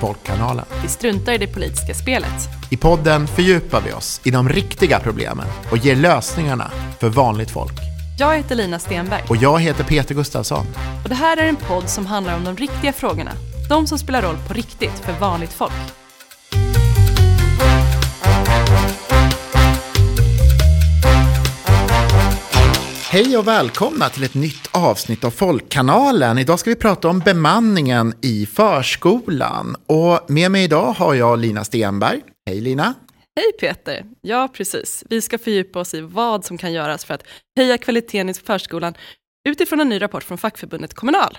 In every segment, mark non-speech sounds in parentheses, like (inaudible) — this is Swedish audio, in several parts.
Folkkanalen. Vi struntar i det politiska spelet. I podden fördjupar vi oss i de riktiga problemen och ger lösningarna för vanligt folk. Jag heter Lina Stenberg Och jag heter Peter Gustafsson. och det här är en podd som handlar om de riktiga frågorna. De som spelar roll på riktigt för vanligt folk. Hej och välkomna till ett nytt avsnitt av Folkkanalen. Idag ska vi prata om bemanningen i förskolan. Och med mig idag har jag Lina Stenberg. Hej Lina. Hej Peter! Ja, precis. Vi ska fördjupa oss i vad som kan göras för att höja kvaliteten i förskolan utifrån en ny rapport från fackförbundet Kommunal.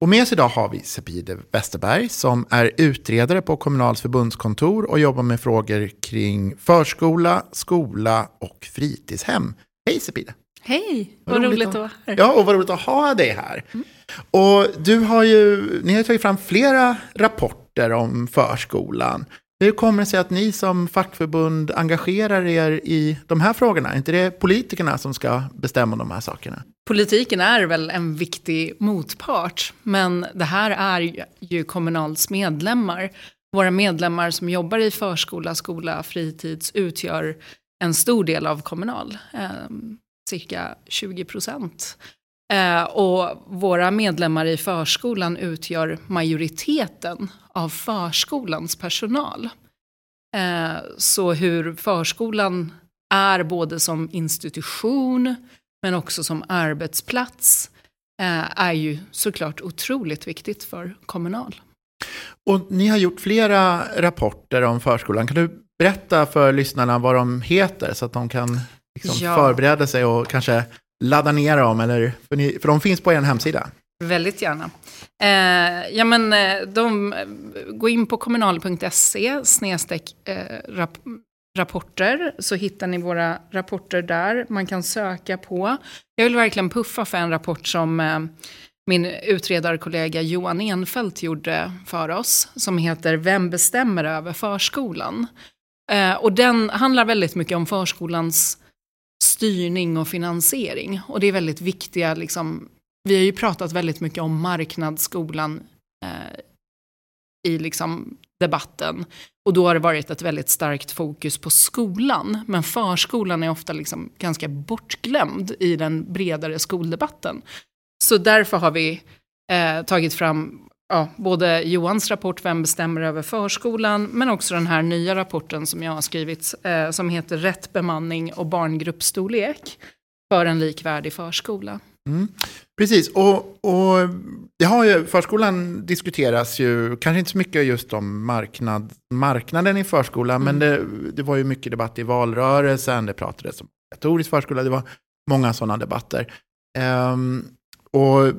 Och med oss idag har vi Sepide Westerberg som är utredare på Kommunals förbundskontor och jobbar med frågor kring förskola, skola och fritidshem. Hej Sepide! Hej! Vad roligt att vara här. Ja, och vad roligt att ha dig här. Och du har ju, ni har tagit fram flera rapporter om förskolan. Hur kommer det sig att ni som fackförbund engagerar er i de här frågorna? Är inte det politikerna som ska bestämma de här sakerna? Politiken är väl en viktig motpart, men det här är ju- Kommunals medlemmar. Våra medlemmar som jobbar i förskola, skola, fritids utgör en stor del av Kommunal, eh, cirka 20 procent. Eh, och våra medlemmar i förskolan utgör majoriteten av förskolans personal. Eh, så hur förskolan är både som institution men också som arbetsplats eh, är ju såklart otroligt viktigt för Kommunal. Och ni har gjort flera rapporter om förskolan. Kan du berätta för lyssnarna vad de heter så att de kan liksom Ja. förbereda sig och kanske ladda ner dem? Eller, för, ni, för de finns på er hemsida. Väldigt gärna. Eh, ja, men, eh, de, eh, gå in på kommunal.se snedstreck eh, rap, rapporter så hittar ni våra rapporter där. Man kan söka på. Jag vill verkligen puffa för en rapport som eh, min utredarkollega Johan Enfeldt gjorde för oss som heter Vem bestämmer över förskolan? Eh, och den handlar väldigt mycket om förskolans styrning och finansiering. Och det är väldigt viktiga liksom, vi har ju pratat väldigt mycket om marknadsskolan eh, i liksom debatten. Och då har det varit ett väldigt starkt fokus på skolan. Men förskolan är ofta liksom ganska bortglömd i den bredare skoldebatten. Så därför har vi eh, tagit fram ja, både Johans rapport Vem bestämmer över förskolan men också den här nya rapporten som jag har skrivit eh, som heter Rätt bemanning och barngruppsstorlek för en likvärdig förskola. Precis, och, och det har ju, förskolan diskuteras ju, kanske inte så mycket just om marknad, marknaden i förskolan, men det, det var ju mycket debatt i valrörelsen, det pratades om obligatorisk förskola, det var många sådana debatter. Ehm, och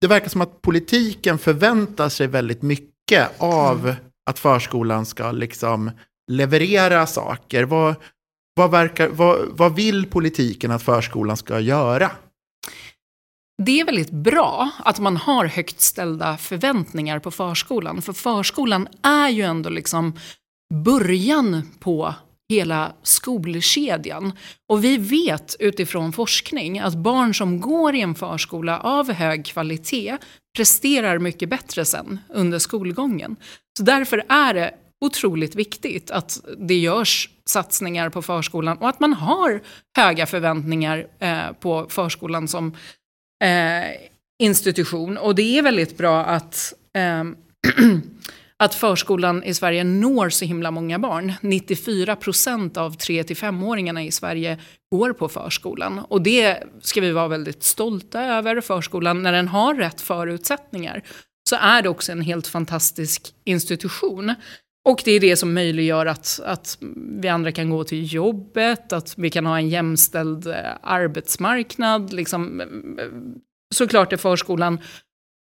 det verkar som att politiken förväntar sig väldigt mycket av att förskolan ska liksom leverera saker. Vad, vad, verkar, vad, vad vill politiken att förskolan ska göra? Det är väldigt bra att man har högt ställda förväntningar på förskolan. För förskolan är ju ändå liksom början på hela skolkedjan. Och vi vet utifrån forskning att barn som går i en förskola av hög kvalitet presterar mycket bättre sen under skolgången. Så därför är det otroligt viktigt att det görs satsningar på förskolan och att man har höga förväntningar eh, på förskolan som eh, institution. Och det är väldigt bra att, ehm, (clears throat) eh, att förskolan i Sverige når så himla många barn. 94 procent av 3-5-åringarna i Sverige går på förskolan. Och det ska vi vara väldigt stolta över. Förskolan, när den har rätt förutsättningar, så är det också en helt fantastisk institution. Och det är det som möjliggör att, att vi andra kan gå till jobbet, att vi kan ha en jämställd eh, arbetsmarknad. Liksom, eh, eh, såklart är förskolan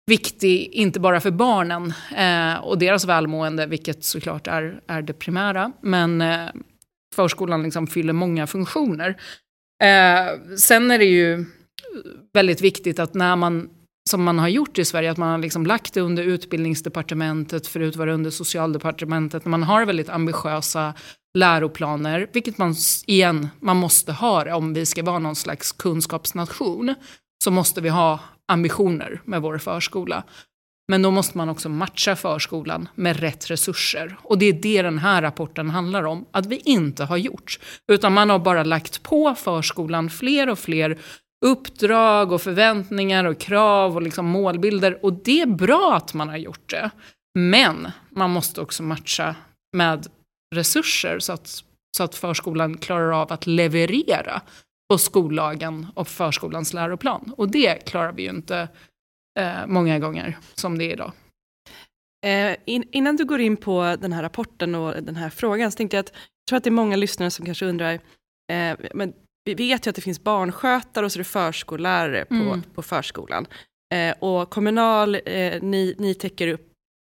viktig, inte bara för barnen eh, och deras välmående, vilket såklart är, är det primära, men eh, förskolan liksom fyller många funktioner. Eh, sen är det ju väldigt viktigt att när man som man har gjort i Sverige, att man har liksom lagt det under utbildningsdepartementet, förut var det under socialdepartementet, när man har väldigt ambitiösa läroplaner, vilket man igen, man måste ha det om vi ska vara någon slags kunskapsnation, så måste vi ha ambitioner med vår förskola. Men då måste man också matcha förskolan med rätt resurser. Och det är det den här rapporten handlar om, att vi inte har gjort. Utan man har bara lagt på förskolan fler och fler uppdrag och förväntningar och krav och liksom målbilder. Och det är bra att man har gjort det. Men man måste också matcha med resurser så att, så att förskolan klarar av att leverera på skollagen och förskolans läroplan. Och det klarar vi ju inte eh, många gånger som det är idag. Eh, in, innan du går in på den här rapporten och den här frågan så tänkte jag att jag tror att det är många lyssnare som kanske undrar, eh, men vi vet ju att det finns barnskötare och så är det förskollärare på, mm. på förskolan. Eh, och Kommunal, eh, ni, ni täcker upp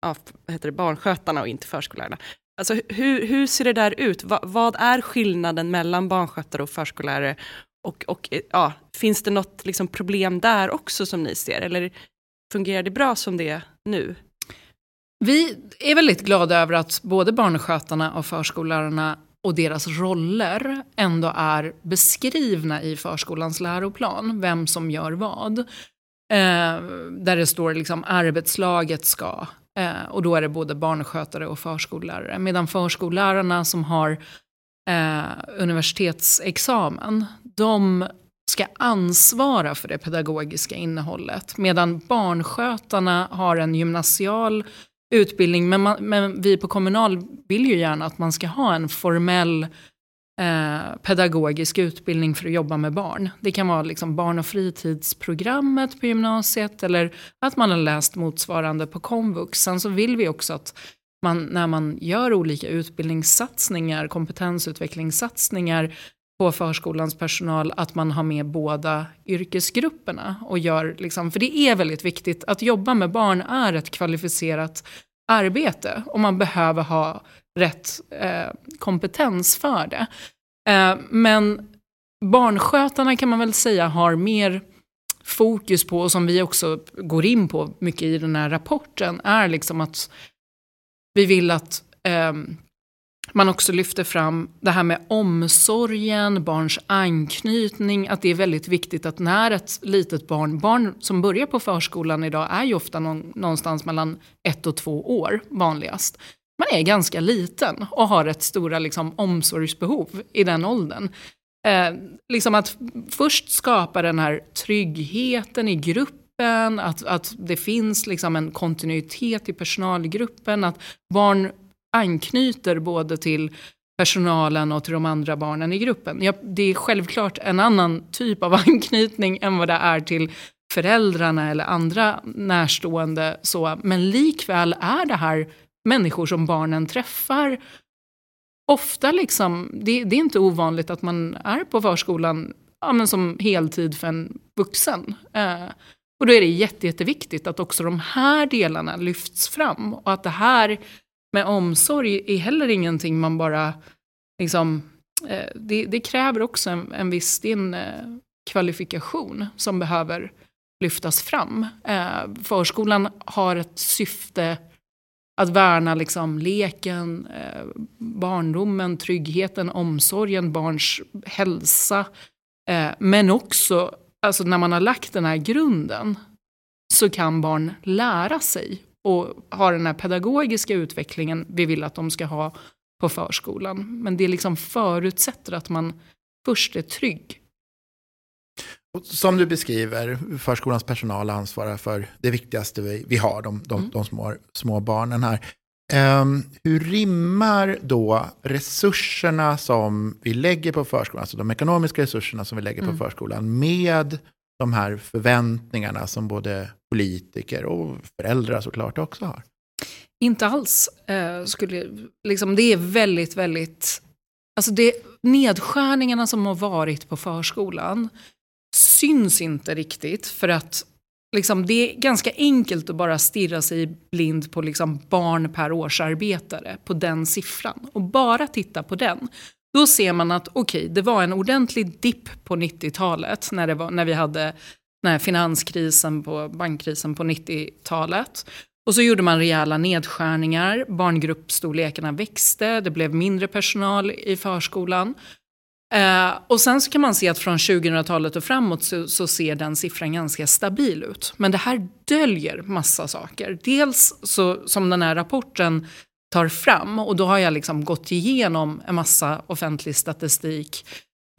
ja, heter det, barnskötarna och inte förskollärarna. Alltså, hur, hur ser det där ut? Va, vad är skillnaden mellan barnskötare och förskollärare? Och, och eh, ja, finns det något liksom, problem där också som ni ser? Eller fungerar det bra som det är nu? Vi är väldigt glada över att både barnskötarna och förskollärarna och deras roller ändå är beskrivna i förskolans läroplan, vem som gör vad. Eh, där det står liksom arbetslaget ska, eh, och då är det både barnskötare och förskollärare. Medan förskollärarna som har eh, universitetsexamen, de ska ansvara för det pedagogiska innehållet. Medan barnskötarna har en gymnasial utbildning. Men, man, men, vi på Kommunal vill ju gärna att man ska ha en formell eh, pedagogisk utbildning för att jobba med barn. Det kan vara liksom barn och fritidsprogrammet på gymnasiet eller att man har läst motsvarande på komvux. Sen så vill vi också att man, när man gör olika utbildningssatsningar, kompetensutvecklingssatsningar på förskolans personal att man har med båda yrkesgrupperna. Och gör, liksom, för det är väldigt viktigt. Att jobba med barn är ett kvalificerat arbete och man behöver ha rätt eh, kompetens för det. Eh, men barnskötarna kan man väl säga har mer fokus på, och som vi också går in på mycket i den här rapporten, är liksom att vi vill att eh, man också lyfter fram det här med omsorgen, barns anknytning, att det är väldigt viktigt att när ett litet barn, barn som börjar på förskolan idag är ju ofta någonstans mellan ett och två år vanligast. Man är ganska liten och har rätt stora liksom, omsorgsbehov i den åldern. Eh, liksom att först skapa den här tryggheten i gruppen, att, att det finns liksom en kontinuitet i personalgruppen, att barn anknyter både till personalen och till de andra barnen i gruppen. Ja, det är självklart en annan typ av (laughs) anknytning än vad det är till föräldrarna eller andra närstående. Så, men likväl är det här människor som barnen träffar. Ofta liksom, det, det är inte ovanligt att man är på förskolan ja, men som heltid för en vuxen. Eh, och då är det jätte, jätteviktigt att också de här delarna lyfts fram. Och att det här med omsorg är heller ingenting man bara liksom, eh, det, det, kräver också en, en viss din, eh, kvalifikation som behöver lyftas fram. Eh, förskolan har ett syfte att värna liksom leken, eh, barndomen, tryggheten, omsorgen, barns hälsa. Eh, men också, alltså när man har lagt den här grunden, så kan barn lära sig och ha den här pedagogiska utvecklingen vi vill att de ska ha på förskolan. Men det liksom förutsätter att man först är trygg. Som du beskriver, förskolans personal ansvarar för det viktigaste vi, vi har, de, de, mm. de små, små barnen här. Um, hur rimmar då resurserna som vi lägger på förskolan, alltså de ekonomiska resurserna som vi lägger mm. på förskolan, med de här förväntningarna som både politiker och föräldrar såklart också har? Inte alls. Eh, skulle, liksom, det är väldigt, väldigt... Alltså det, nedskärningarna som har varit på förskolan syns inte riktigt för att liksom, det är ganska enkelt att bara stirra sig blind på liksom, barn per årsarbetare, på den siffran. Och bara titta på den. Då ser man att okej, okay, det var en ordentlig dipp på 90-talet när, när vi hade den finanskrisen, på, bankkrisen på 90-talet. Och så gjorde man rejäla nedskärningar, barngruppstorlekarna växte, det blev mindre personal i förskolan. Eh, och sen så kan man se att från 2000-talet och framåt så, så, ser den siffran ganska stabil ut. Men det här döljer massa saker. Dels så, som den här rapporten tar fram, och då har jag liksom gått igenom en massa offentlig statistik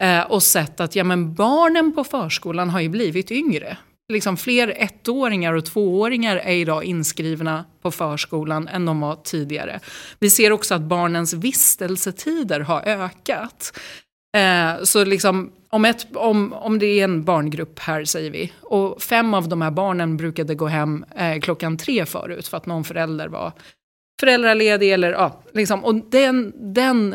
eh, och sett att ja, men barnen på förskolan har ju blivit yngre. Liksom fler ettåringar och tvååringar är idag inskrivna på förskolan än de var tidigare. Vi ser också att barnens vistelsetider har ökat. Eh, så liksom, om, ett, om, om det är en barngrupp här, säger vi, och fem av de här barnen brukade gå hem eh, klockan tre förut för att någon förälder var föräldraledig eller ja, liksom, och den, den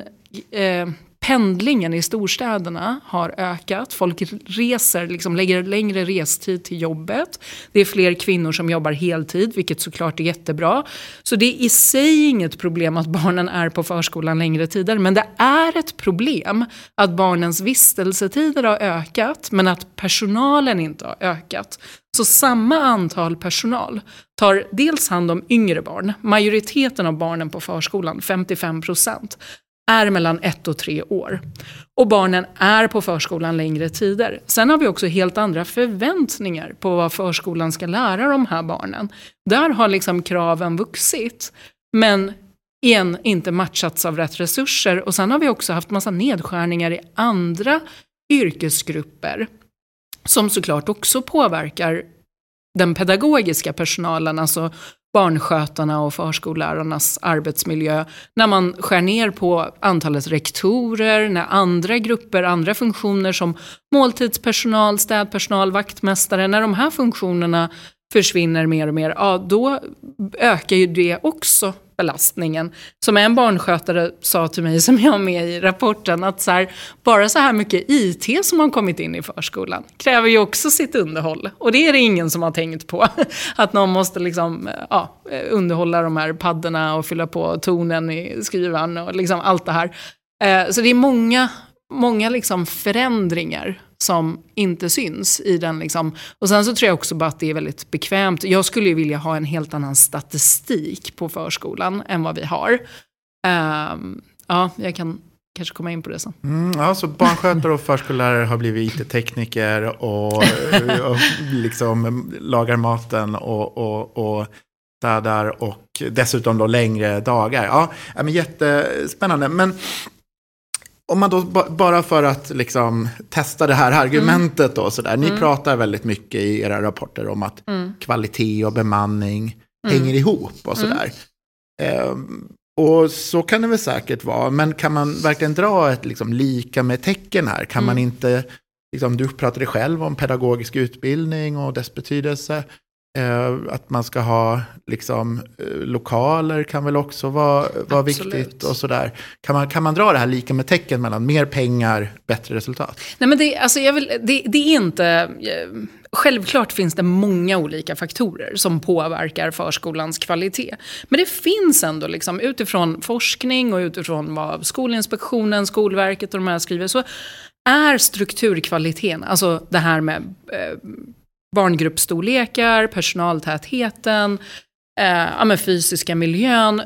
eh, pendlingen i storstäderna har ökat. Folk reser, liksom lägger längre restid till jobbet. Det är fler kvinnor som jobbar heltid, vilket såklart är jättebra. Så det är i sig inget problem att barnen är på förskolan längre tider. Men det är ett problem att barnens vistelsetider har ökat, men att personalen inte har ökat. Så samma antal personal tar dels hand om yngre barn, majoriteten av barnen på förskolan, 55 procent, är mellan ett och tre år. Och barnen är på förskolan längre tider. Sen har vi också helt andra förväntningar på vad förskolan ska lära de här barnen. Där har liksom kraven vuxit. Men igen, inte matchats av rätt resurser. Och sen har vi också haft massa nedskärningar i andra yrkesgrupper. Som såklart också påverkar den pedagogiska personalen, alltså barnskötarna och förskollärarnas arbetsmiljö. När man skär ner på antalet rektorer, när andra grupper, andra funktioner som måltidspersonal, städpersonal, vaktmästare, när de här funktionerna försvinner mer och mer, ja då ökar ju det också belastningen. Som en barnskötare sa till mig, som jag har med i rapporten, att så här, bara så här mycket IT som har kommit in i förskolan kräver ju också sitt underhåll. Och det är det ingen som har tänkt på. (laughs) Att någon måste liksom, ja, eh, underhålla de här paddorna och fylla på tonen i skrivaren och liksom allt det här. Eh, så det är många, många liksom förändringar som inte syns i den. Liksom. Och sen så tror jag också bara att det är väldigt bekvämt. Jag skulle ju vilja ha en helt annan statistik på förskolan än vad vi har. Um, ja, jag kan kanske komma in på det sen. Mm, ja, så barnskötare och förskollärare har blivit IT-tekniker och, (laughs) och liksom lagar maten och, och, och städar och dessutom då längre dagar. Ja, men jättespännande. Men om man då bara för att liksom testa det här argumentet då sådär. Ni mm. pratar väldigt mycket i era rapporter om att mm. kvalitet och bemanning mm. hänger ihop och sådär. Eh, och så kan det väl säkert vara. Men kan man verkligen dra ett liksom, lika med tecken här? Kan man mm. inte, liksom, du pratade själv om pedagogisk utbildning och dess betydelse. Eh, att man ska ha liksom, eh, lokaler kan väl också vara, vara viktigt och sådär. Kan man, kan man dra det här lika med tecken mellan mer pengar, bättre resultat? Nej men det, alltså jag vill, det, det är inte... Eh, självklart finns det många olika faktorer som påverkar förskolans kvalitet. Men det finns ändå, liksom, utifrån forskning och utifrån vad Skolinspektionen, Skolverket och de här skriver, så är strukturkvaliteten, alltså det här med eh, barngruppsstorlekar, personaltätheten, eh, ja, fysiska miljön.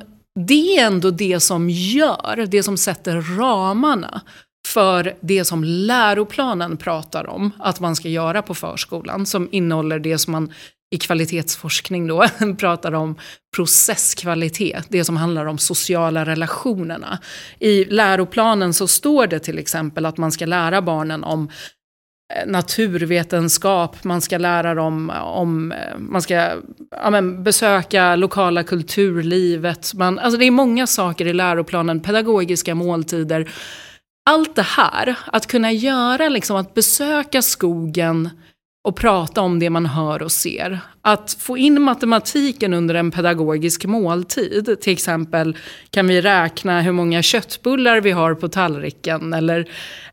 Det är ändå det som gör, det som sätter ramarna för det som läroplanen pratar om att man ska göra på förskolan. Som innehåller det som man i kvalitetsforskning då (laughs) pratar om processkvalitet, det som handlar om sociala relationerna. I läroplanen så står det till exempel att man ska lära barnen om naturvetenskap, man ska lära dem om, man ska ja, men, besöka lokala kulturlivet. Man, alltså det är många saker i läroplanen, pedagogiska måltider. Allt det här, att kunna göra, liksom, att besöka skogen och prata om det man hör och ser. Att få in matematiken under en pedagogisk måltid, till exempel kan vi räkna hur många köttbullar vi har på tallriken, eller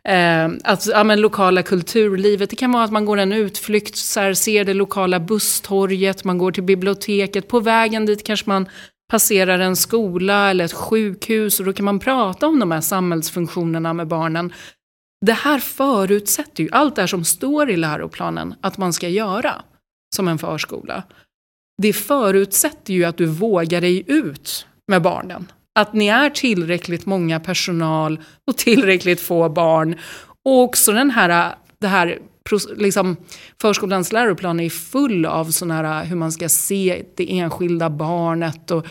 eh, att, ja, men, lokala kulturlivet, det kan vara att man går en utflykt, så här, ser det lokala busstorget, man går till biblioteket, på vägen dit kanske man passerar en skola eller ett sjukhus och då kan man prata om de här samhällsfunktionerna med barnen det här förutsätter ju allt det här som står i läroplanen att man ska göra som en förskola. Det förutsätter ju att du vågar dig ut med barnen. Att ni är tillräckligt många personal och tillräckligt få barn. Och också den här, det här liksom, förskolans läroplan är full av sådana här hur man ska se det enskilda barnet. Och,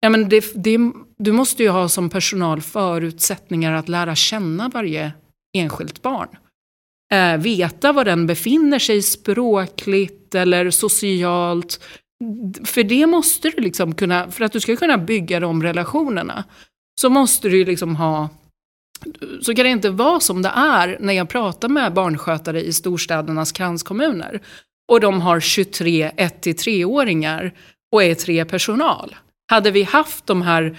ja, men det, det, du måste ju ha som personal förutsättningar att lära känna varje enskilt barn. Eh, veta var den befinner sig språkligt eller socialt. För det måste du liksom kunna, för att du ska kunna bygga de relationerna, så måste du liksom ha så kan det inte vara som det är när jag pratar med barnskötare i storstädernas kranskommuner. Och de har 23 1-3-åringar och är tre personal. Hade vi haft de här,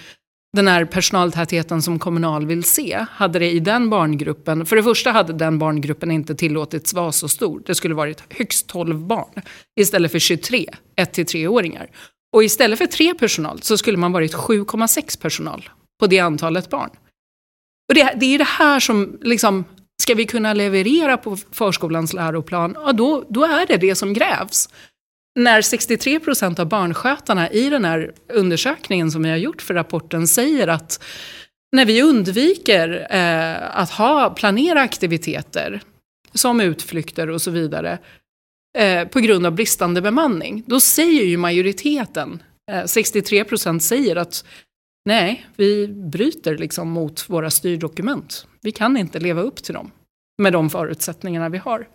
den här personaltätheten som Kommunal vill se, hade det i den barngruppen, för det första hade den barngruppen inte tillåtits vara så stor. Det skulle varit högst 12 barn istället för 23 1-3-åringar. Och istället för tre personal så skulle man varit 7,6 personal på det antalet barn. Och det, det är det här som, liksom, ska vi kunna leverera på förskolans läroplan, ja då, då är det det som krävs. När 63 procent av barnskötarna i den här undersökningen som vi har gjort för rapporten säger att när vi undviker eh, att ha, planera aktiviteter som utflykter och så vidare eh, på grund av bristande bemanning, då säger ju majoriteten, eh, 63 procent säger att Nej, vi bryter liksom mot våra styrdokument. Vi kan inte leva upp till dem med de förutsättningarna vi har.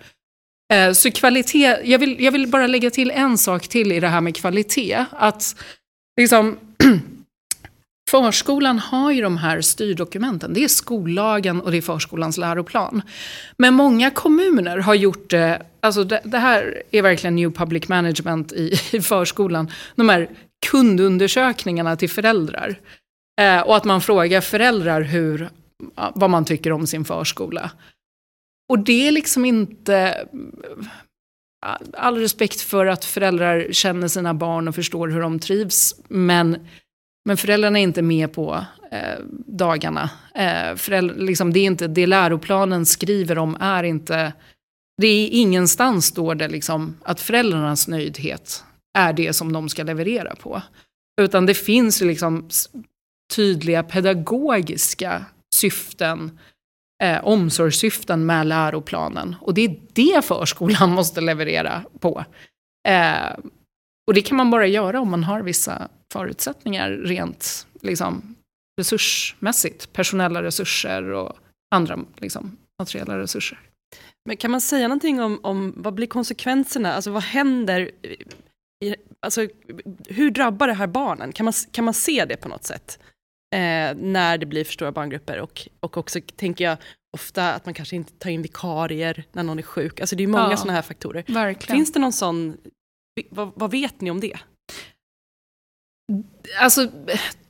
Eh, så kvalitet, jag vill, jag vill bara lägga till en sak till i det här med kvalitet. Att liksom, (clears throat) Förskolan har ju de här styrdokumenten. Det är skollagen och det är förskolans läroplan. Men många kommuner har gjort det, alltså det, det här är verkligen new public management i, (laughs) i förskolan. De här kundundersökningarna till föräldrar. Eh, och att man frågar föräldrar hur, vad man tycker om sin förskola. Och det är liksom inte... All respekt för att föräldrar känner sina barn och förstår hur de trivs. Men, men föräldrarna är inte med på eh, dagarna. Eh, föräldrar, liksom, det, är inte, det läroplanen skriver om är inte... Det är ingenstans står det liksom att föräldrarnas nöjdhet är det som de ska leverera på. Utan det finns liksom tydliga pedagogiska syften, eh, omsorgssyften med läroplanen. Och det är det förskolan (laughs) måste leverera på. Eh, och det kan man bara göra om man har vissa förutsättningar rent liksom, resursmässigt. Personella resurser och andra liksom, materiella resurser. Men kan man säga någonting om, om vad blir konsekvenserna? Alltså vad händer? I, alltså, hur drabbar det här barnen? Kan man, kan man se det på något sätt? Eh, när det blir för stora barngrupper. Och, och också tänker jag ofta att man kanske inte tar in vikarier när någon är sjuk. Alltså det är många ja, sådana här faktorer. Verkligen. Finns det någon sån, vad, vad, vet ni om det? Alltså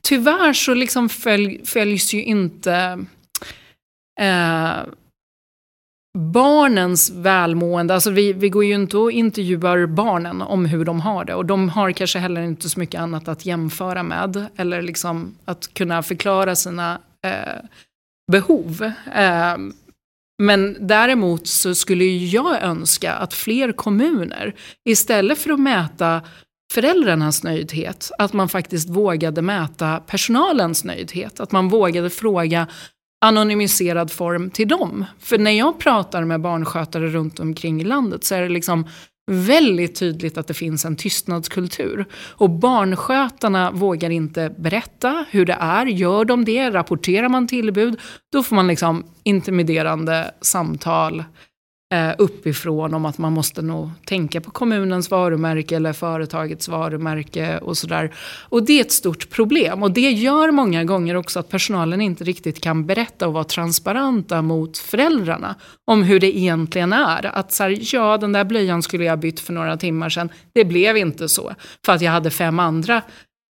tyvärr så liksom följ, följs ju inte eh, barnens välmående, alltså vi, vi går ju inte och intervjuar barnen om hur de har det. Och de har kanske heller inte så mycket annat att jämföra med. Eller liksom att kunna förklara sina eh, behov. Eh, men däremot så skulle jag önska att fler kommuner, istället för att mäta föräldrarnas nöjdhet, att man faktiskt vågade mäta personalens nöjdhet. Att man vågade fråga anonymiserad form till dem. För när jag pratar med barnskötare runt omkring i landet så är det liksom väldigt tydligt att det finns en tystnadskultur. Och barnskötarna vågar inte berätta hur det är. Gör de det, rapporterar man tillbud, då får man liksom intimiderande samtal eh, uppifrån om att man måste nog tänka på kommunens varumärke eller företagets varumärke och sådär. Och det är ett stort problem och det gör många gånger också att personalen inte riktigt kan berätta och vara transparenta mot föräldrarna om hur det egentligen är. Att så här, ja den där blöjan skulle jag bytt för några timmar sedan, det blev inte så för att jag hade fem andra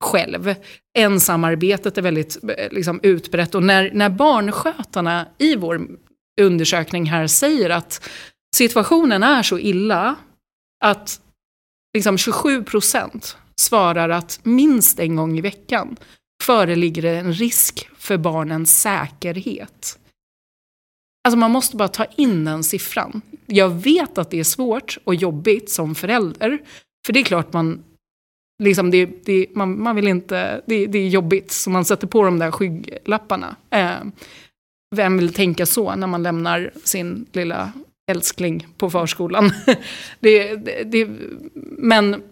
själv. Ensamarbetet är väldigt eh, liksom, utbrett och när, när barnskötarna i vår undersökning här säger att situationen är så illa att liksom 27 procent svarar att minst en gång i veckan föreligger det en risk för barnens säkerhet. Alltså man måste bara ta in den siffran. Jag vet att det är svårt och jobbigt som förälder. För det är klart man liksom det, det, man, man vill inte, det, det är jobbigt, så man sätter på de där skygglapparna. Eh, vem vill tänka så när man lämnar sin lilla älskling på förskolan? (laughs) det, det, det, men,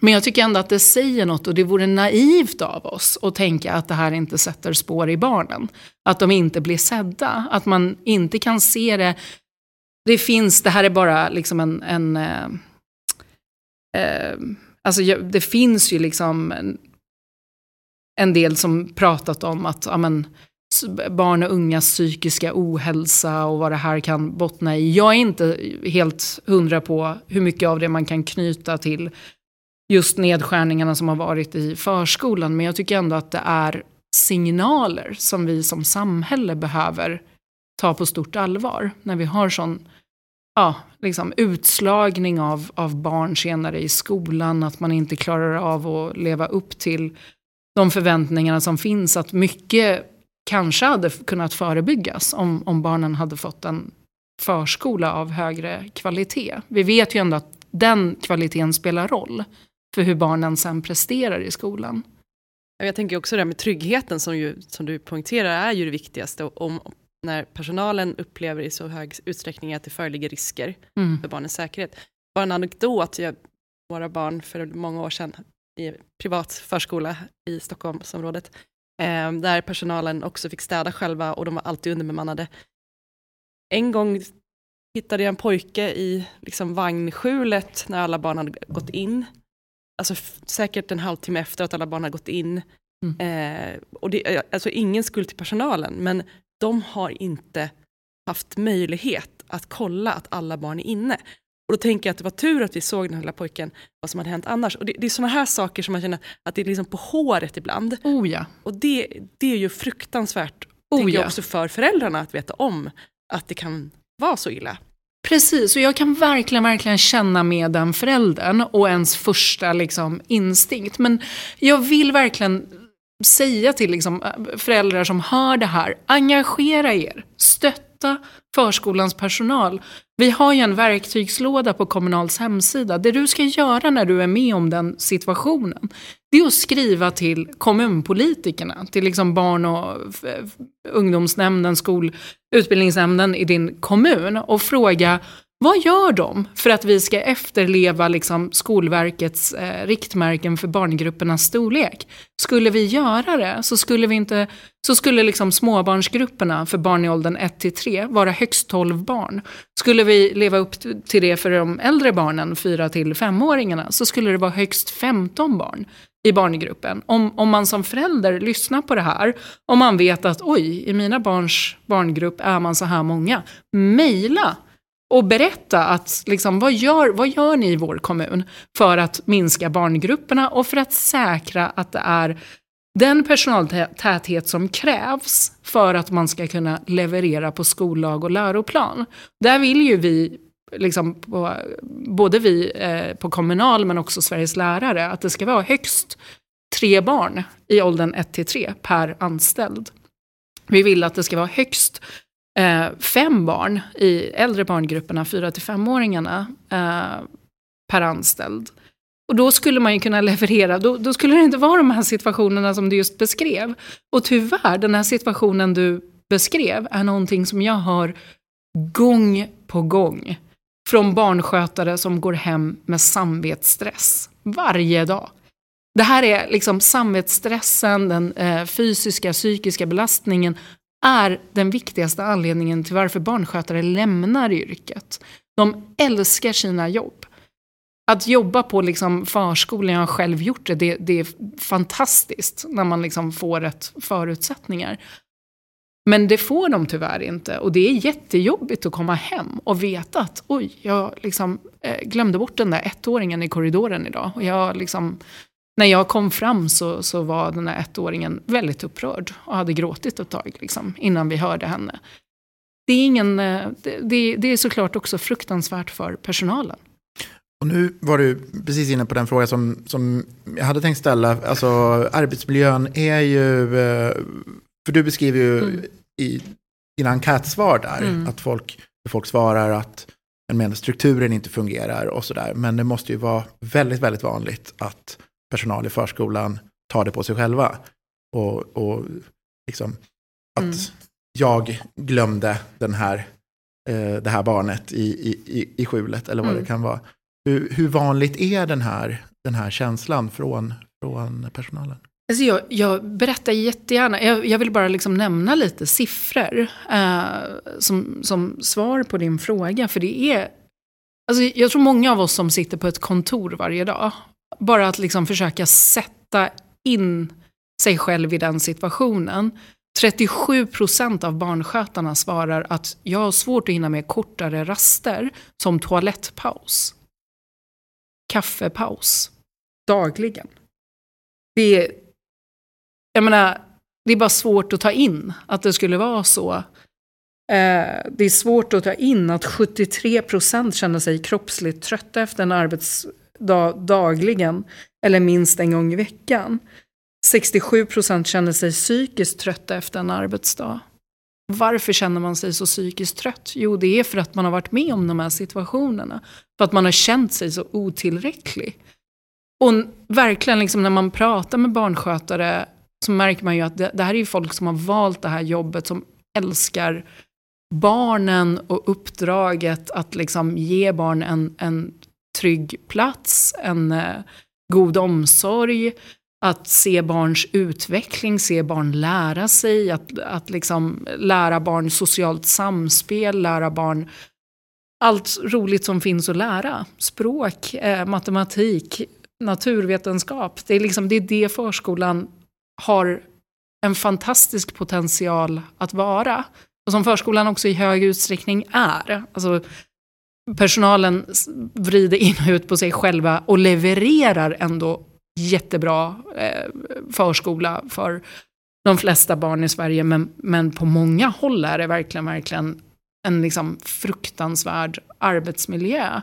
men jag tycker ändå att det säger något och det vore naivt av oss att tänka att det här inte sätter spår i barnen. Att de inte blir sedda, att man inte kan se det. Det finns, det här är bara liksom en, en eh, eh, alltså det finns ju liksom en, en del som pratat om att ja, men, barn och ungas psykiska ohälsa och vad det här kan bottna i. Jag är inte helt hundra på hur mycket av det man kan knyta till just nedskärningarna som har varit i förskolan. Men jag tycker ändå att det är signaler som vi som samhälle behöver ta på stort allvar. När vi har sån ja, liksom utslagning av, av barn senare i skolan, att man inte klarar av att leva upp till de förväntningarna som finns. Att mycket kanske hade kunnat förebyggas om, om barnen hade fått en förskola av högre kvalitet. Vi vet ju ändå att den kvaliteten spelar roll för hur barnen sen presterar i skolan. Jag tänker också det här med tryggheten som, ju, som du poängterar är ju det viktigaste. Om, när personalen upplever i så hög utsträckning att det föreligger risker mm. för barnens säkerhet. Bara en anekdot, jag, våra barn för många år sedan i privat förskola i Stockholmsområdet, eh, där personalen också fick städa själva och de var alltid underbemannade. En gång hittade jag en pojke i liksom, vagnskjulet när alla barn hade gått in. Alltså säkert en halvtimme efter att alla barn hade gått in. Mm. Eh, och det, alltså ingen skuld till personalen, men de har inte haft möjlighet att kolla att alla barn är inne. Och då tänker jag att det var tur att vi såg den här lilla pojken, vad som hade hänt annars. Och det, det är sådana här saker som man känner att det är liksom på håret ibland. Oh ja. Och det, det är ju fruktansvärt, oh tänker ja. jag också för föräldrarna att veta om att det kan vara så illa. Precis, och jag kan verkligen, verkligen känna med den föräldern och ens första liksom, instinkt. Men jag vill verkligen säga till liksom, föräldrar som hör det här, engagera er, stötta förskolans personal. Vi har ju en verktygslåda på Kommunals hemsida. Det du ska göra när du är med om den situationen, det är att skriva till kommunpolitikerna, till liksom barn och ungdomsnämnden, skol, utbildningsnämnden i din kommun och fråga vad gör de för att vi ska efterleva liksom Skolverkets eh, riktmärken för barngruppernas storlek? Skulle vi göra det så skulle, vi inte, så skulle liksom småbarnsgrupperna för barn i åldern 1 3 vara högst 12 barn. Skulle vi leva upp till det för de äldre barnen, 4 5-åringarna, så skulle det vara högst 15 barn i barngruppen. Om, om man som förälder lyssnar på det här, om man vet att oj, i mina barns barngrupp är man så här många, mejla och berätta att liksom, vad, gör, vad gör ni i vår kommun för att minska barngrupperna och för att säkra att det är den personaltäthet som krävs för att man ska kunna leverera på skollag och läroplan. Där vill ju vi, liksom både vi eh, på kommunal men också Sveriges lärare, att det ska vara högst tre barn i åldern 1 3 per anställd. Vi vill att det ska vara högst eh, fem barn i äldre barngrupperna, fyra till femåringarna, eh, per anställd. Och då skulle man ju kunna (laughs) leverera, då, då, skulle det inte vara de här situationerna som du just beskrev. Och tyvärr, den här situationen du beskrev är någonting som jag har gång på gång från barnskötare som går hem med samvetsstress varje dag. Det här är liksom samvetsstressen, den eh, fysiska, psykiska belastningen är den viktigaste anledningen till varför barnskötare lämnar yrket. De älskar sina jobb. Att jobba på liksom förskolan, jag har själv gjort det, det, det är fantastiskt när man liksom får rätt förutsättningar. Men det får de tyvärr inte. Och det är jättejobbigt att komma hem och veta att oj, jag liksom, eh, glömde bort den där ettåringen i korridoren idag. Och jag liksom när jag kom fram så, så var den här ettåringen väldigt upprörd och hade gråtit ett tag liksom, innan vi hörde henne. Det är, ingen, eh, det, det är såklart också fruktansvärt för personalen. Och nu var du precis inne på den fråga som, som jag hade tänkt ställa. Alltså arbetsmiljön är ju, eh, för du beskriver ju mm. i dina enkätsvar där, mm. att folk, folk svarar att men strukturen inte fungerar och sådär. Men det måste ju vara väldigt, väldigt vanligt att personal i förskolan tar det på sig själva. Och, och liksom att Mm. jag glömde den här, eh, det här barnet i, i, i, skjulet eller vad Mm. det kan vara. Hur, hur vanligt är den här, den här känslan från, från personalen? Alltså jag, jag berättar jättegärna. Jag, jag vill bara liksom nämna lite siffror eh, som, som svar på din fråga. För det är... Alltså jag tror många av oss som sitter på ett kontor varje dag, bara att liksom försöka sätta in sig själv i den situationen. 37 procent av barnskötarna svarar att jag har svårt att hinna med kortare raster som toalettpaus, kaffepaus, dagligen. Det är, jag menar, det är bara svårt att ta in att det skulle vara så. Eh, det är svårt att ta in att 73 procent känner sig kroppsligt trötta efter en arbets dag, dagligen eller minst en gång i veckan. 67 procent känner sig psykiskt trötta efter en arbetsdag. Varför känner man sig så psykiskt trött? Jo, det är för att man har varit med om de här situationerna. För att man har känt sig så otillräcklig. Och verkligen, liksom, när man pratar med barnskötare så märker man ju att det, det här är ju folk som har valt det här jobbet, som älskar barnen och uppdraget att liksom ge barn en, en trygg plats, en eh, god omsorg, att se barns utveckling, se barn lära sig, att, att liksom lära barn socialt samspel, lära barn allt roligt som finns att lära. Språk, eh, matematik, naturvetenskap. Det är, liksom, det är det förskolan har en fantastisk potential att vara. Och som förskolan också i hög utsträckning är. Alltså, personalen vrider in och ut på sig själva och levererar ändå jättebra eh, förskola för de flesta barn i Sverige. Men, men på många håll är det verkligen, verkligen en liksom fruktansvärd arbetsmiljö.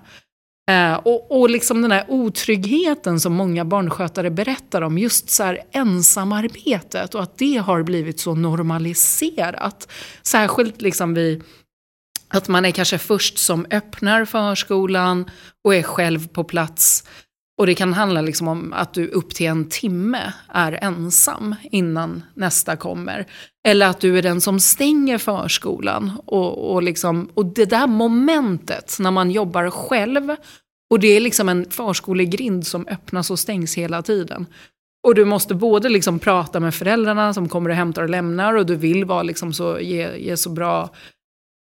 Eh, och, och liksom den här otryggheten som många barnskötare berättar om, just så här ensamarbetet och att det har blivit så normaliserat. Särskilt liksom vid att man är kanske först som öppnar förskolan och är själv på plats. Och det kan handla liksom om att du upp till en timme är ensam innan nästa kommer. Eller att du är den som stänger förskolan. Och, och, liksom, och det där momentet när man jobbar själv och det är liksom en förskolegrind som öppnas och stängs hela tiden. Och du måste både liksom prata med föräldrarna som kommer och hämtar och lämnar och du vill vara liksom så, ge, ge så bra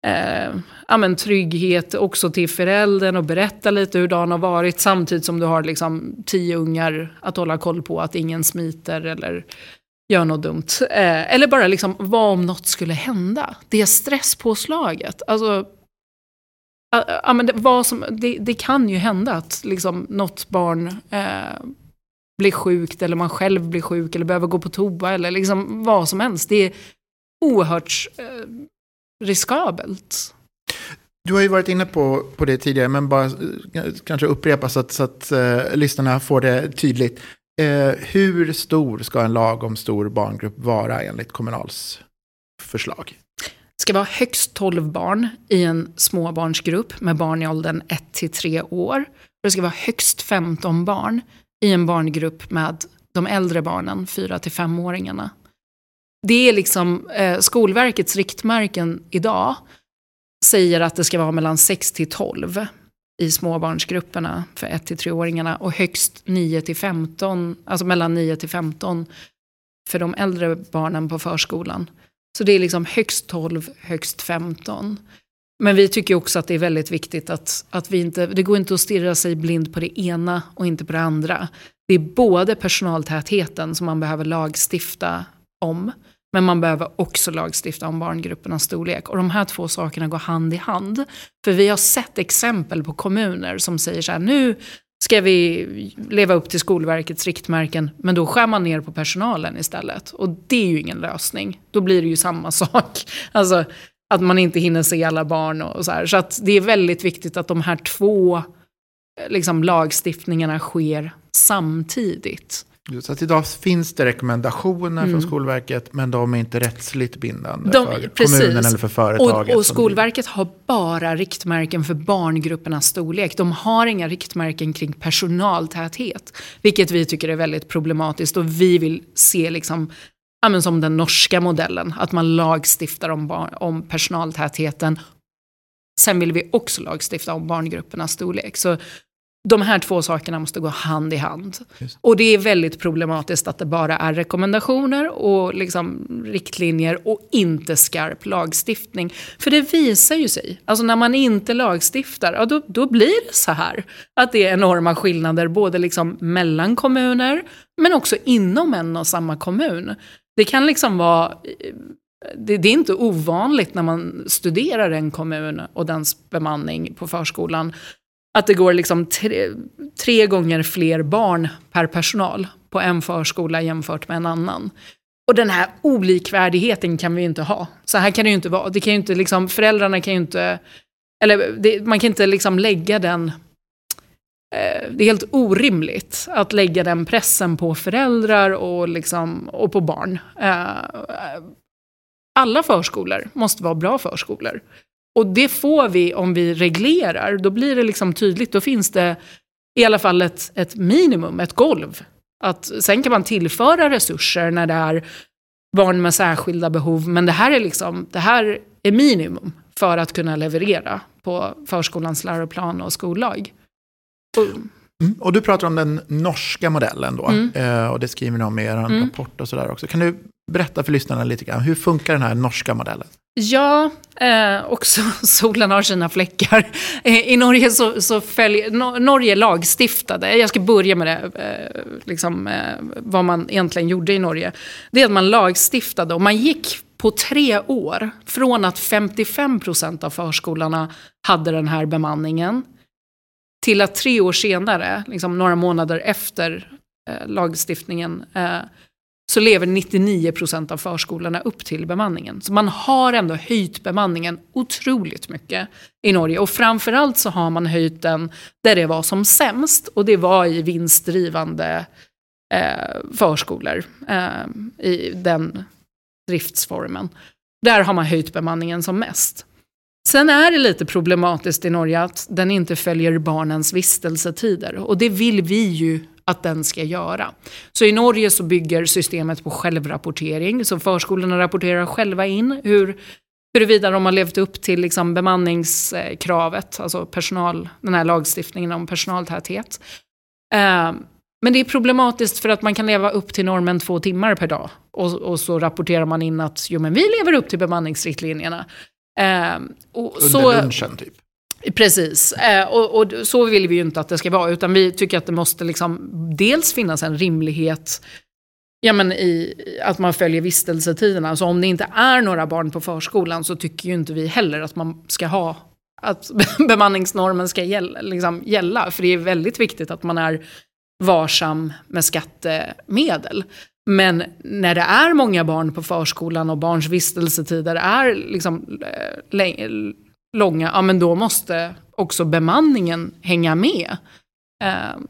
eh, ja, men trygghet också till föräldern och berätta lite hur dagen har varit samtidigt som du har liksom tio ungar att hålla koll på att ingen smiter eller gör något dumt. Eh, eller bara liksom vad om något skulle hända? Det stresspåslaget. Alltså, ja, ja, men det, vad som, det, det kan ju hända att liksom något barn eh, blir sjukt eller man själv blir sjuk eller behöver gå på toa eller liksom vad som helst. Det är oerhört eh, riskabelt. Du har ju varit inne på, på det tidigare, men bara eh, kanske upprepa så att, så att eh, lyssnarna får det tydligt. Eh, hur stor ska en lagom stor barngrupp vara enligt Kommunals förslag? Det ska vara högst 12 barn i en småbarnsgrupp med barn i åldern 1 till 3 år. Det ska vara högst 15 barn i en barngrupp med de äldre barnen, 4 till 5-åringarna. Det är liksom eh, Skolverkets riktmärken idag säger att det ska vara mellan 6 till 12 i småbarnsgrupperna för 1 till 3-åringarna och högst 9 till 15, alltså mellan 9 till 15 för de äldre barnen på förskolan. Så det är liksom högst 12, högst 15. Men vi tycker också att det är väldigt viktigt att, att vi inte, det går inte att stirra sig blind på det ena och inte på det andra. Det är både personaltätheten som man behöver lagstifta om, men man behöver också lagstifta om barngruppernas storlek. Och de här två sakerna går hand i hand. För vi har sett exempel på kommuner som säger så här, nu ska vi leva upp till Skolverkets riktmärken, men då skär man ner på personalen istället. Och det är ju ingen lösning. Då blir det ju samma (laughs) sak. Alltså att man inte hinner se alla barn och så här. Så att det är väldigt viktigt att de här två eh, liksom, lagstiftningarna sker samtidigt. Så att idag finns det rekommendationer Mm. från Skolverket, men de är inte rättsligt bindande De- för precis. kommunen eller för företaget. Och, och Skolverket har bara riktmärken för barngruppernas storlek. De har inga riktmärken kring personaltäthet. Vilket vi tycker är väldigt problematiskt och vi vill se liksom, ja, som den norska modellen. Att man lagstiftar om, om personaltätheten. Sen vill vi också lagstifta om barngruppernas storlek. Så de här två sakerna måste gå hand i hand. Just. Och det är väldigt problematiskt att det bara är rekommendationer och liksom riktlinjer och inte skarp lagstiftning. För det visar ju sig, alltså när man inte lagstiftar, ja, då, då blir det så här. Att det är enorma skillnader både liksom mellan kommuner men också inom en och samma kommun. Det kan liksom vara det, det är inte ovanligt när man studerar en kommun och dens bemanning på förskolan att det går liksom tre, tre gånger fler barn per personal på en förskola jämfört med en annan. Och den här olikvärdigheten kan vi ju inte ha. Så här kan det ju inte vara. Det kan ju inte liksom, föräldrarna kan ju inte, eller det, man kan inte liksom lägga den eh, det är helt orimligt att lägga den pressen på föräldrar och, liksom, och på barn. Eh, alla förskolor måste vara bra förskolor. Och det får vi om vi reglerar. Då blir det liksom tydligt. Då finns det i alla fall ett, ett minimum, ett golv. Att, sen kan man tillföra resurser när det är barn med särskilda behov. Men det här är, liksom, det här är minimum för att kunna leverera på förskolans läroplan och skollag. Och, Mm. Och du pratar om den norska modellen då. Mm. Eh, och det skriver ni om i er Mm. rapport och sådär också. Kan du berätta för lyssnarna lite grann, hur funkar den här norska modellen? Ja, eh, också (laughs) solen har sina fläckar. Eh, I Norge så, så följer, no, Norge lagstiftade, jag ska börja med det, eh, liksom, eh, vad man egentligen gjorde i Norge. Det är att man lagstiftade och man gick på tre år från att 55% av förskolorna hade den här bemanningen till att tre år senare, liksom några månader efter eh, lagstiftningen, eh, så lever 99% av förskolorna upp till bemanningen. Så man har ändå höjt bemanningen otroligt mycket i Norge. Och framförallt så har man höjt den där det var som sämst. Och det var i vinstdrivande eh, förskolor eh, i den driftsformen. Där har man höjt bemanningen som mest. Sen är det lite problematiskt i Norge att den inte följer barnens vistelsetider. Och det vill vi ju att den ska göra. Så i Norge så bygger systemet på självrapportering. Så förskolorna rapporterar själva in hur, huruvida de har levt upp till liksom bemanningskravet, alltså personal, den här lagstiftningen om personaltäthet. Eh, men det är problematiskt för att man kan leva upp till normen två timmar per dag. Och, och så rapporterar man in att jo, men vi lever upp till bemanningsriktlinjerna. Eh, Under så, lunchen typ. Precis, eh, och, och så vill vi ju inte att det ska vara. Utan vi tycker att det måste liksom dels finnas en rimlighet ja, men i att man följer vistelsetiderna. Så alltså, om det inte är några barn på förskolan så tycker ju inte vi heller att man ska ha att (laughs) bemanningsnormen ska gälla, liksom, gälla. För det är väldigt viktigt att man är varsam med skattemedel. Men när det är många barn på förskolan och barns vistelsetider är liksom, eh, långa, ja men då måste också bemanningen hänga med. Eh,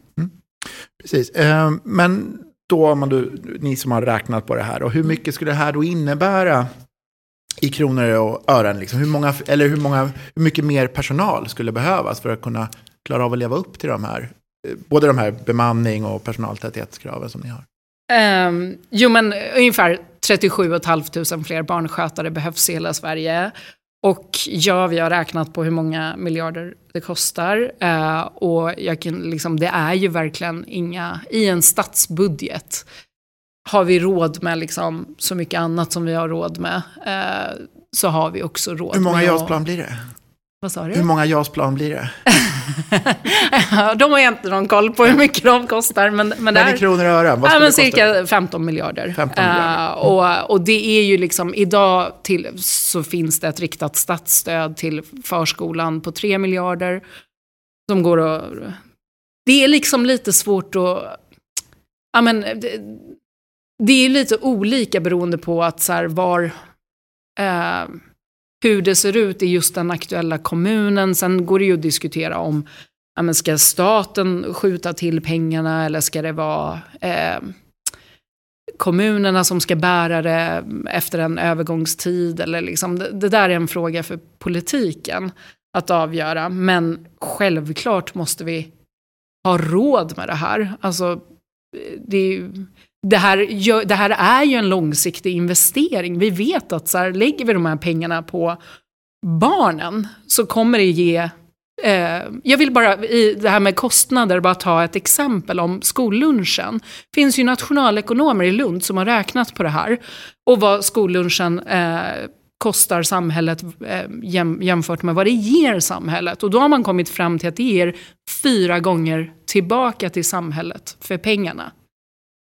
Precis. Eh, men då, om man du, ni som har räknat på det här, och hur mycket skulle det här då innebära i kronor och ören? Liksom? Hur, många, eller hur, många, hur mycket mer personal skulle behövas för att kunna klara av att leva upp till de här, eh, både de här bemanning och personaltäthetskraven som ni har? Um, jo men ungefär 37 500 fler barnskötare behövs i hela Sverige. Och ja, vi har räknat på hur många miljarder det kostar. Eh, och jag kan, liksom, det är ju verkligen inga, i en statsbudget har vi råd med liksom, så mycket annat som vi har råd med. Eh, så har vi också råd Hur många JAS-plan blir det? Vad sa du? Hur många JAS-plan blir det? (laughs) de har jag inte någon koll på hur mycket de kostar. Men, men Men i kronor och ören, vad Ja, men cirka 15 miljarder. 15 miljarder. Eh, och, och det är ju liksom, idag till, så finns det ett riktat statsstöd till förskolan på 3 miljarder. Som går att... Det är liksom lite svårt att... Ja, men, det, det är lite olika beroende på att så här, var... Eh, hur det ser ut i just den aktuella kommunen. Sen går det ju att diskutera om ja, men ska staten skjuta till pengarna eller ska det vara eh, kommunerna som ska bära det efter en övergångstid. Eller liksom, det, det där är en fråga för politiken att avgöra. Men självklart måste vi ha råd med det här. Alltså, det, det, här, det här är ju en långsiktig investering. Vi vet att så här, lägger vi de här pengarna på barnen så kommer det ge Eh, jag vill bara i det här med kostnader bara ta ett exempel om skollunchen. Det finns ju nationalekonomer i Lund som har räknat på det här och vad skollunchen eh, kostar samhället eh, jäm, jämfört med vad det ger samhället. Och då har man kommit fram till att det ger fyra gånger tillbaka till samhället för pengarna.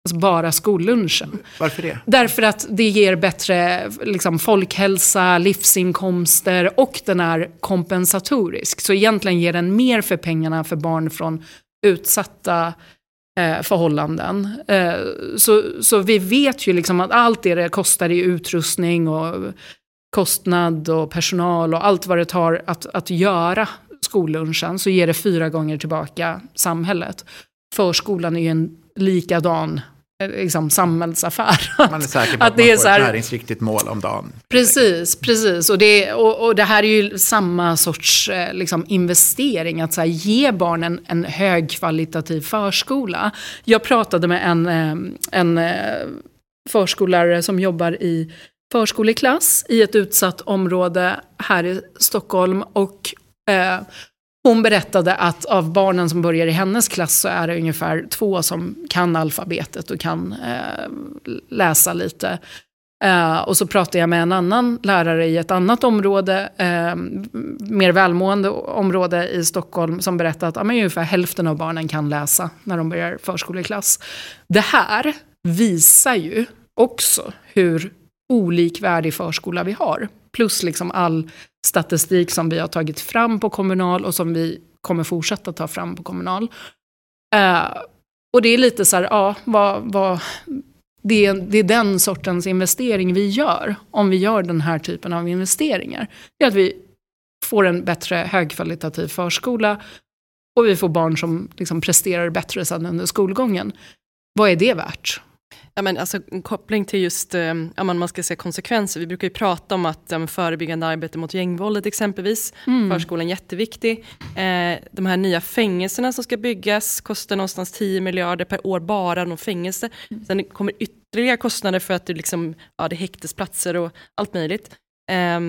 Alltså bara skollunchen. Varför det? Därför att det ger bättre liksom, folkhälsa, livsinkomster och den är kompensatorisk. Så egentligen ger den mer för pengarna för barn från utsatta eh, förhållanden. Eh, så, så vi vet ju liksom att allt det det kostar i utrustning och kostnad och personal och allt vad det tar att, att göra skollunchen så ger det fyra gånger tillbaka samhället. Förskolan är ju en likadan liksom, samhällsaffär. (laughs) Man är säker på att, att man får här, ett näringsriktigt mål om dagen. Precis, precis. Och det, och, och det här är ju samma sorts eh, liksom, investering, att så här, ge barnen en högkvalitativ förskola. Jag pratade med en, eh, en förskollärare som jobbar i förskoleklass i ett utsatt område här i Stockholm. Och eh, hon berättade att av barnen som börjar i hennes klass så är det ungefär två som kan alfabetet och kan eh, läsa lite. Eh, och så pratade jag med en annan lärare i ett annat område, eh, mer välmående område i Stockholm, som berättade att ja, men ungefär hälften av barnen kan läsa när de börjar förskoleklass. Det här visar ju också hur olikvärdig förskola vi har. Plus liksom all statistik som vi har tagit fram på kommunal och som vi kommer fortsätta ta fram på kommunal. Uh, och det är lite så här, ja, vad, vad, det, är, det är den sortens investering vi gör, om vi gör den här typen av investeringar. Det är att vi får en bättre högkvalitativ förskola och vi får barn som liksom presterar bättre sen under skolgången. Vad är det värt? Ja, men alltså, en koppling till just eh, ja, man ska säga konsekvenser. Vi brukar ju prata om att ja, förebyggande arbete mot gängvåldet exempelvis. Mm. Förskolan är jätteviktig. Eh, de här nya fängelserna som ska byggas kostar någonstans 10 miljarder per år bara någon fängelse. Mm. Sen kommer ytterligare kostnader för att det, liksom, ja, det är häktesplatser och allt möjligt. Eh,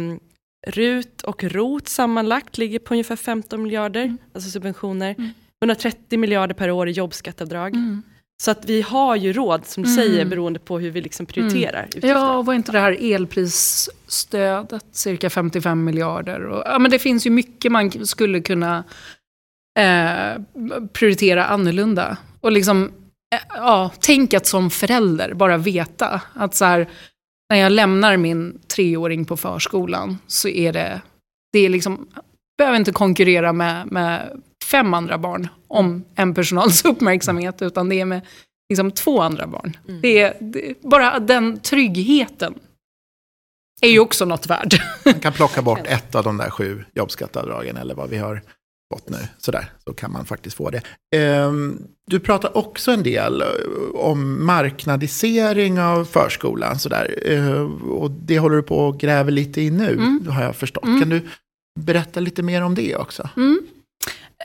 RUT och ROT sammanlagt ligger på ungefär 15 miljarder, mm. alltså subventioner. 130 mm. miljarder per år i jobbskatteavdrag. Mm. Så att vi har ju råd, som du mm. säger, beroende på hur vi liksom prioriterar. Mm. Ja, och var inte det här elprisstödet cirka 55 miljarder? Och, ja, men det finns ju mycket man skulle kunna eh, prioritera annorlunda. Och liksom, eh, ja, tänk att som förälder bara veta att så här, när jag lämnar min treåring på förskolan så är det, det är liksom, behöver inte konkurrera med, med fem andra barn om en personals (laughs) uppmärksamhet, utan det är med liksom, två andra barn. Mm. Det, är, det, bara den tryggheten är ju också något värd. (laughs) Man kan plocka bort ett av de där sju jobbskatteavdragen eller vad vi har fått nu. Sådär, så kan man faktiskt få det. Ehm, du pratar också en del eh, om marknadisering av förskolan. Sådär. Ehm, och det håller du på och gräver lite i nu, mm. har jag förstått. Mm. Kan du berätta lite mer om det också? Mm.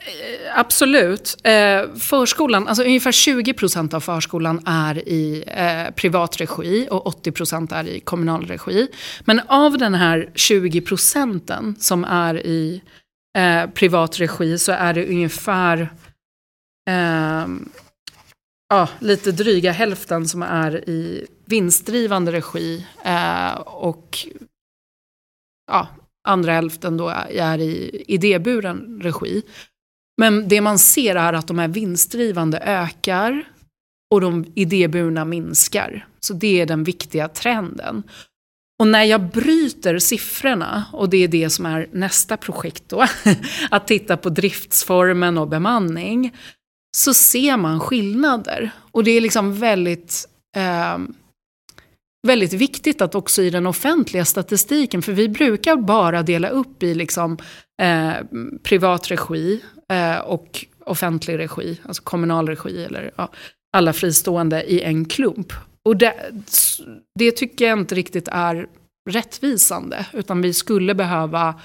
Eh, absolut. Eh, förskolan, alltså ungefär 20 procent av förskolan är i eh, privat regi och 80 procent är i kommunal regi. Men av den här 20 procenten som är i eh, privat regi så är det ungefär ehm, ja, lite dryga hälften som är i vinstdrivande regi. Eh, och ja, andra hälften då är i idéburen regi. Men det man ser är att de här vinstdrivande ökar och de idéburna minskar. Så det är den viktiga trenden. Och när jag bryter siffrorna, och det är det som är nästa projekt då, (laughs) att titta på driftsformen och bemanning, så ser man skillnader. Och det är liksom väldigt, eh, väldigt viktigt att också i den offentliga statistiken, för vi brukar bara dela upp i liksom, eh, privat regi eh, och offentlig regi, alltså kommunal regi eller ja, alla fristående i en klump. och det, det tycker jag inte riktigt är rättvisande, utan vi skulle behöva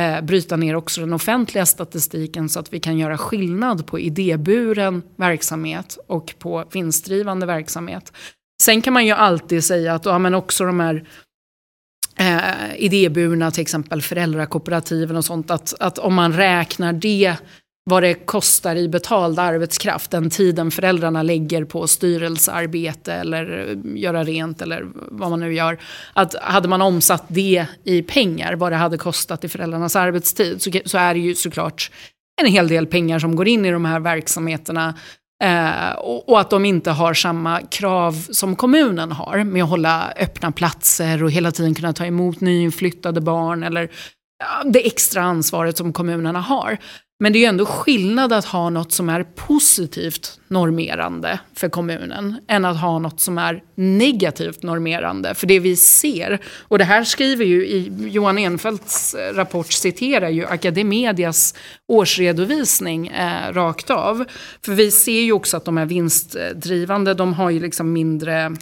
eh, bryta ner också den offentliga statistiken så att vi kan göra skillnad på idéburen verksamhet och på vinstdrivande verksamhet. Sen kan man ju alltid säga att ja, men också de här eh, idéburna, till exempel föräldrakooperativen och sånt, att, att om man räknar det vad det kostar i betald arbetskraft, den tiden föräldrarna lägger på styrelsearbete eller eh, göra rent eller vad man nu gör. Att hade man omsatt det i pengar, vad det hade kostat i föräldrarnas arbetstid, så, så är det ju såklart en hel del pengar som går in i de här verksamheterna. Eh, och, och, att de inte har samma krav som kommunen har med att hålla öppna platser och hela tiden kunna ta emot nyinflyttade barn eller det extra ansvaret som kommunerna har. Men det är ju ändå skillnad att ha något som är positivt normerande för kommunen än att ha något som är negativt normerande. För det vi ser, och det här skriver ju i Johan Enfeldts eh, rapport, citerar ju Academedias årsredovisning eh, rakt av. För vi ser ju också att de är vinstdrivande, de har ju liksom mindre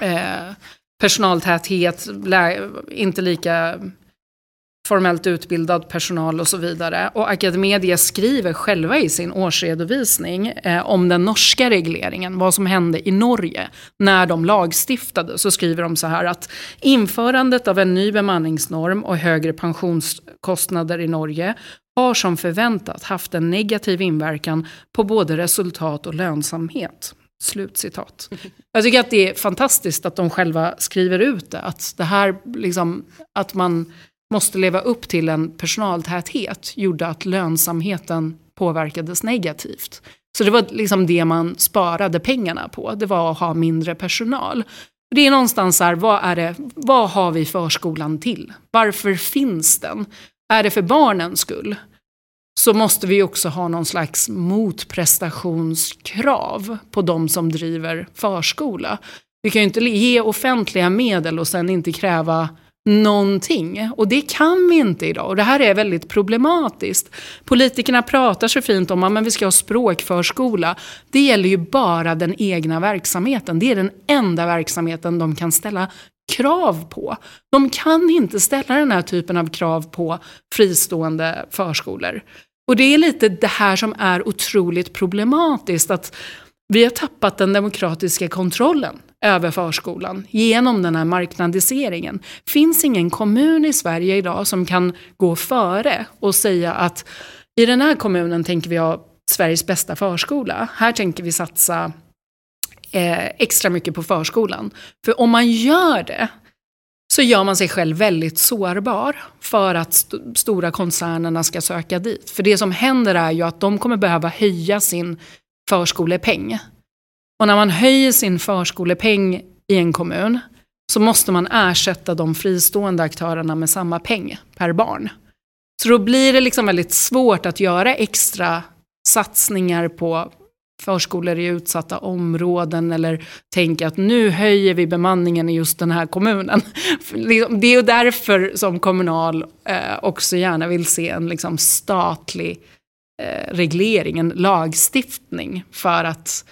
eh, personaltäthet, inte lika formellt utbildad personal och så vidare. Och Academedia skriver själva i sin årsredovisning eh, om den norska regleringen, vad som hände i Norge när de lagstiftade. Så skriver de så här att införandet av en ny bemanningsnorm och högre pensionskostnader i Norge har som förväntat haft en negativ inverkan på både resultat och lönsamhet. Slutcitat. Jag tycker att det är fantastiskt att de själva skriver ut det. Att det här, liksom, att man måste leva upp till en personaltäthet gjorde att lönsamheten påverkades negativt. Så det var liksom det man sparade pengarna på, det var att ha mindre personal. Det är någonstans här, vad, är det, vad har vi förskolan till? Varför finns den? Är det för barnens skull? Så måste vi också ha någon slags motprestationskrav på de som driver förskola. Vi kan ju inte ge offentliga medel och sen inte kräva någonting. Och det kan vi inte idag. Och det här är väldigt problematiskt. Politikerna pratar så fint om att vi ska ha språkförskola. Det gäller ju bara den egna verksamheten. Det är den enda verksamheten de kan ställa krav på. De kan inte ställa den här typen av krav på fristående förskolor. Och det är lite det här som är otroligt problematiskt. Att vi har tappat den demokratiska kontrollen över förskolan genom den här marknadiseringen. finns ingen kommun i Sverige idag som kan gå före och säga att i den här kommunen tänker vi ha Sveriges bästa förskola. Här tänker vi satsa eh, extra mycket på förskolan. För om man gör det så gör man sig själv väldigt sårbar för att st stora koncernerna ska söka dit. För det som händer är ju att de kommer behöva höja sin förskolepeng. Och när man höjer sin förskolepeng i en kommun så måste man ersätta de fristående aktörerna med samma peng per barn. Så då blir det liksom väldigt svårt att göra extra satsningar på förskolor i utsatta områden eller tänka att nu höjer vi bemanningen i just den här kommunen. (laughs) Det är ju därför som Kommunal eh, också gärna vill se en liksom statlig eh, reglering, en lagstiftning för att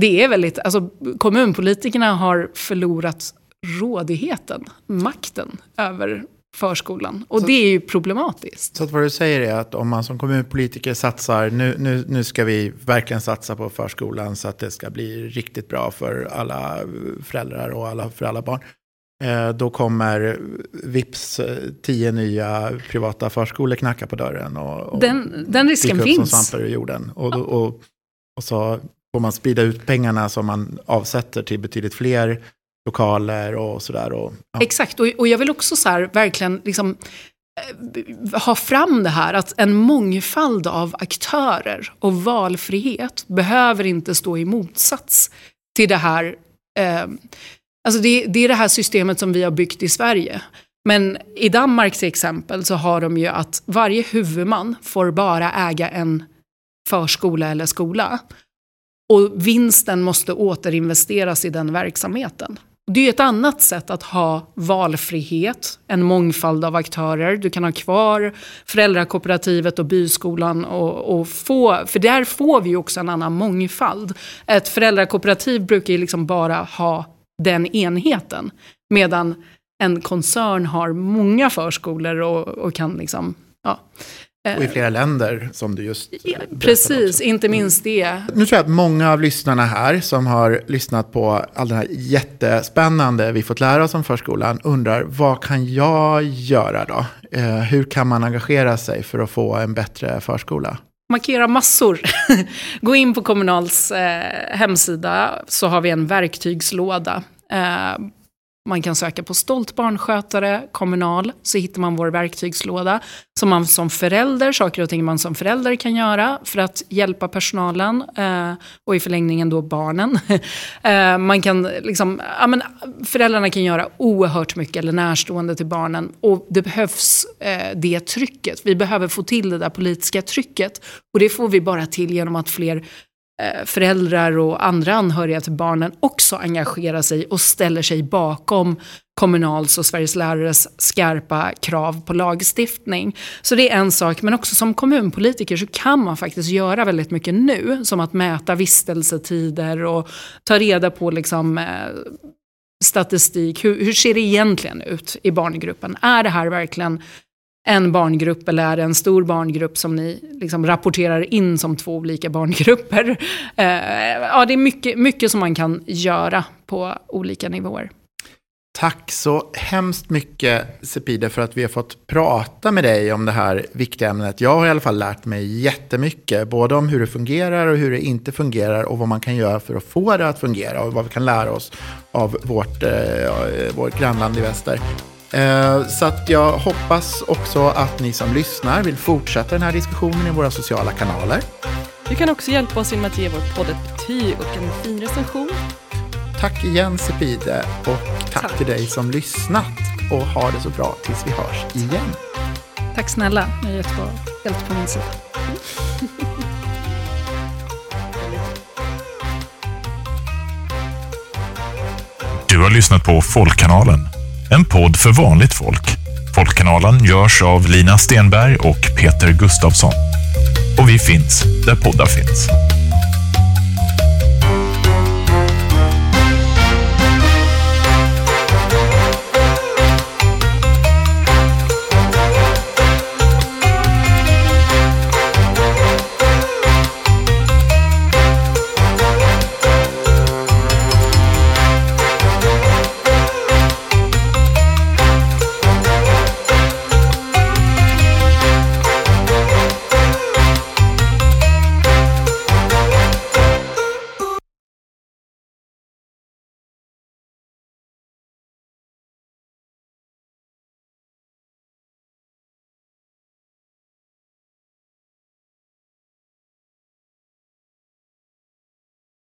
det är väldigt, alltså kommunpolitikerna har förlorat rådigheten, makten över förskolan. Och så, det är ju problematiskt. Så att vad du säger är att om man som kommunpolitiker satsar, nu, nu, nu ska vi verkligen satsa på förskolan så att det ska bli riktigt bra för alla föräldrar och alla, för alla barn. Eh, då kommer vips tio nya privata förskolor knacka på dörren. Och, och den, den risken finns. som svampar ur jorden. Och, och, och, och så får man sprida ut pengarna som man avsätter till betydligt fler lokaler och sådär. Och, ja. Exakt, och, och jag vill också så här, verkligen liksom, eh, ha fram det här att en mångfald av aktörer och valfrihet behöver inte stå i motsats till det här. Eh, alltså det, det är det här systemet som vi har byggt i Sverige. Men i Danmark till exempel så har de ju att varje huvudman får bara äga en förskola eller skola. Och vinsten måste återinvesteras i den verksamheten. Det är ett annat sätt att ha valfrihet, en mångfald av aktörer. Du kan ha kvar föräldrakooperativet och byskolan. Och, och få, för där får vi också en annan mångfald. Ett föräldrakooperativ brukar ju liksom bara ha den enheten. Medan en koncern har många förskolor och, och kan liksom... Ja. Och i flera länder som du just ja, Precis, inte minst det. Nu tror jag att många av lyssnarna här som har lyssnat på all den här jättespännande vi fått lära oss om förskolan undrar vad kan jag göra då? Eh, hur kan man engagera sig för att få en bättre förskola? Markera massor. (laughs) Gå in på Kommunals eh, hemsida så har vi en verktygslåda. Man kan söka på stolt barnskötare, kommunal, så hittar man vår verktygslåda. Som man som förälder, saker och ting man som förälder kan göra för att hjälpa personalen eh, och i förlängningen då barnen. (laughs) Eh, man kan liksom, ja, men föräldrarna kan göra oerhört mycket, eller närstående till barnen. Och det behövs eh, det trycket. Vi behöver få till det där politiska trycket. Och det får vi bara till genom att fler Eh, föräldrar och andra anhöriga till barnen också engagerar sig och ställer sig bakom Kommunals och Sveriges lärares skarpa krav på lagstiftning. Så det är en sak, men också som kommunpolitiker så kan man faktiskt göra väldigt mycket nu, som att mäta vistelsetider och ta reda på liksom, eh, statistik. Hur, hur ser det egentligen ut i barngruppen? Är det här verkligen en barngrupp eller är det en stor barngrupp som ni liksom rapporterar in som två olika barngrupper? Eh, ja, det är mycket, mycket som man kan göra på olika nivåer. Tack så hemskt mycket Sepide för att vi har fått prata med dig om det här viktiga ämnet. Jag har i alla fall lärt mig jättemycket, både om hur det fungerar och hur det inte fungerar och vad man kan göra för att få det att fungera och vad vi kan lära oss av vårt, eh, eh vårt grannland i väster. Eh, så att jag hoppas också att ni som lyssnar vill fortsätta den här diskussionen i våra sociala kanaler. Du kan också hjälpa oss genom att ge vår podd ett betyg och en fin recension. Tack igen Sepide och tack, tack till dig som lyssnat. Och ha det så bra tills vi hörs igen. Tack snälla, jag är jättebra. Helt på min sida. Du har lyssnat på Folkkanalen en podd för vanligt folk. Folkkanalen görs av Lina Stenberg och Peter Gustavsson. Och vi finns där poddar finns.